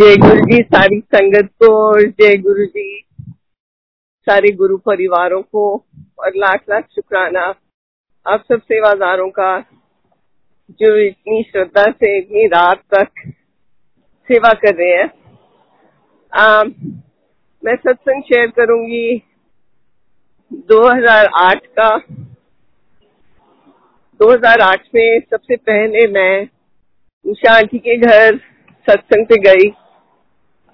जय गुरु जी सारी संगत को और जय गुरु जी सारे गुरु परिवारों को और लाख लाख शुक्राना। आप सब सेवादारों का जो इतनी श्रद्धा से इतनी रात तक सेवा कर रहे हैं। आ, मैं सत्संग शेयर करूँगी 2008 का। 2008 में सबसे पहले मैं उषा आंटी के घर सत्संग पे गई।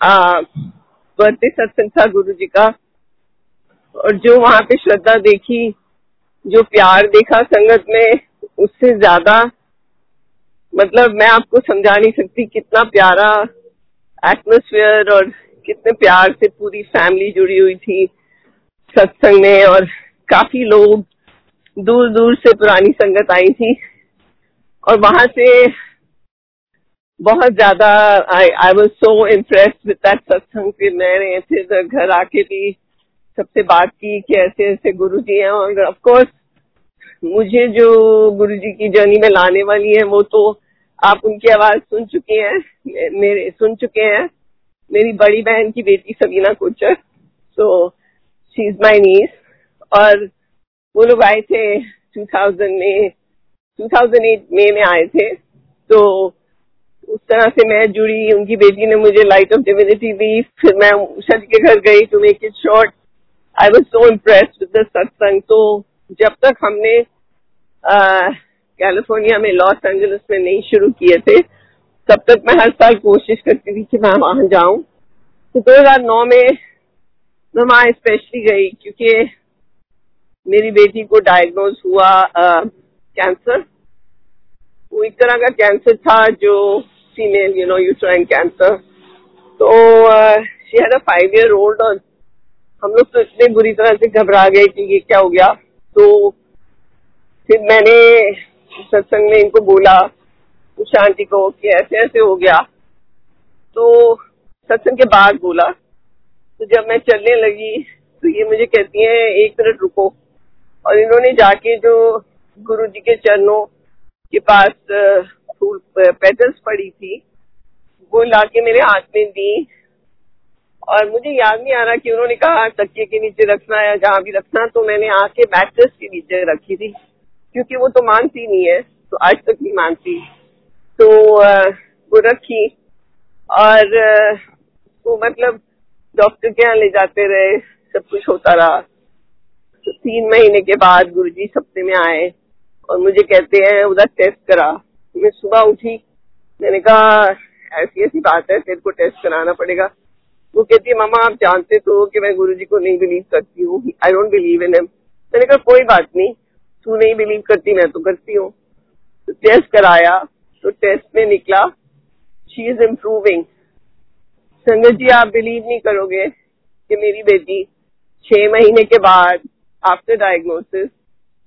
बर्थडे सत्संग था गुरु जी का, और जो वहाँ पे श्रद्धा देखी, जो प्यार देखा संगत में, उससे ज़्यादा मतलब मैं आपको समझा नहीं सकती कितना प्यारा एटमोसफियर और कितने प्यार से पूरी फैमिली जुड़ी हुई थी सत्संग में, और काफ़ी लोग दूर दूर से पुरानी संगत आई थी। और वहाँ से बहुत ज़्यादा I I was so impress with that satsang फिर मैंने फिर घर आके भी सबसे बात की कि ऐसे ऐसे गुरु जी हैं और ऑफ़ कोर्स मुझे जो गुरु जी की जर्नी में लाने वाली है, वो तो आप उनकी आवाज़ सुन चुके हैं मेरे, सुन चुके हैं। मेरी बड़ी बहन की बेटी Sabina Kochar so she is my niece और वो लोग आए थे 2000 में 2008 में में आए थे तो उस तरह से मैं जुड़ी, उनकी बेटी ने मुझे लाइट ऑफ़ डिविनिटी दी, फिर मैं उषा के घर गई to make it short I was so impress with satsang तो जब तक हमने कैलिफ़ोर्निया में लॉस एंजलिस में नहीं शुरू किए थे, तब तक मैं हर साल कोशिश करती थी कि मैं वहाँ जाऊँ। तो 2009 में मैं वहाँ स्पेशली गई, क्योंकि मेरी बेटी को डायग्नोज हुआ कैंसर वो एक तरह का कैंसर था जो female you know uterine cancer तो she had a five year old और हम लोग तो इतने बुरी तरह से घबरा गए कि ये क्या हो गया। तो फिर मैंने सत्संग में इनको बोला शांति को कि ऐसे ऐसे हो गया। तो सत्संग के बाद बोला। तो जब मैं चलने लगी तो ये मुझे कहती है, एक मिनट रुको। और इन्होंने जाके जो गुरु जी के चरणों के पास फूल पेटल्स पड़ी थी, वो लाके मेरे हाथ में दी। और मुझे याद नहीं आ रहा कि उन्होंने कहा, तकिए के नीचे रखना या जहाँ भी रखना तो मैंने आके मैट्रेस के नीचे रखी थी, क्योंकि वो तो मानती नहीं है तो आज तक नहीं मानती। तो वो रखी, और वो मतलब डॉक्टर के यहाँ ले जाते रहे, सब कुछ होता रहा। तो तीन महीने के बाद गुरुजी सप्ते में आए, और मुझे कहते हैं, उधर टेस्ट करा। मैं सुबह उठी, मैंने कहा, ऐसी ऐसी बात है, तेरे को टेस्ट कराना पड़ेगा। वो कहती है मामा आप जानते तो कि मैं गुरु को नहीं बिलीव करती हूँ। I don't believe in him मैंने कहा, कोई बात नहीं, तू नहीं बिलीव करती, मैं तो करती हूँ। तो टेस्ट कराया तो टेस्ट में निकला शी इज़ इम्प्रूविंग संगत जी, आप बिलीव नहीं करोगे कि मेरी बेटी छह महीने के बाद आफ्टर डायग्नोसिस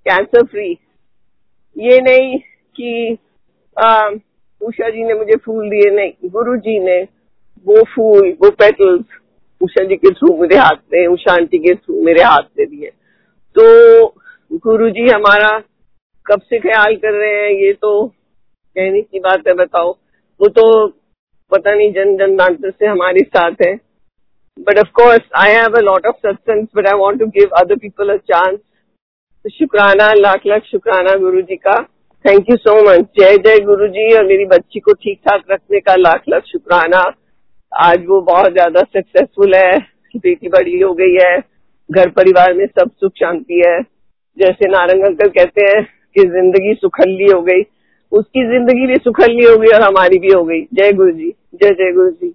कैंसर फ्री ये नहीं कि उषा जी ने मुझे फूल दिए नहीं, गुरु जी ने वो फूल, वो पेटल्स उषा जी के थ्रू मेरे हाथ में, उषा आंटी के थ्रू मेरे हाथ में दिए तो गुरु जी हमारा कब से ख्याल कर रहे हैं, ये तो कहने की बात है, बताओ। वो तो पता नहीं जन जन जनमानस से हमारे साथ है। But of course I have a lot of satsang but I want to give other people a chance शुक्राना लाख लाख शुक्राना गुरु जी का। थैंक यू सो मच जय जय गुरु जी और मेरी बच्ची को ठीक ठाक रखने का लाख लाख शुक्राना। आज वो बहुत ज़्यादा सक्सेसफुल है। बेटी बड़ी हो गई है। घर परिवार में सब सुख शांति है। जैसे नारंग अंकल कहते हैं कि ज़िंदगी सुखल्ली हो गई। उसकी ज़िंदगी भी सुखल्ली हो गई और हमारी भी हो गई। जय गुरु जी जय जय गुरु जी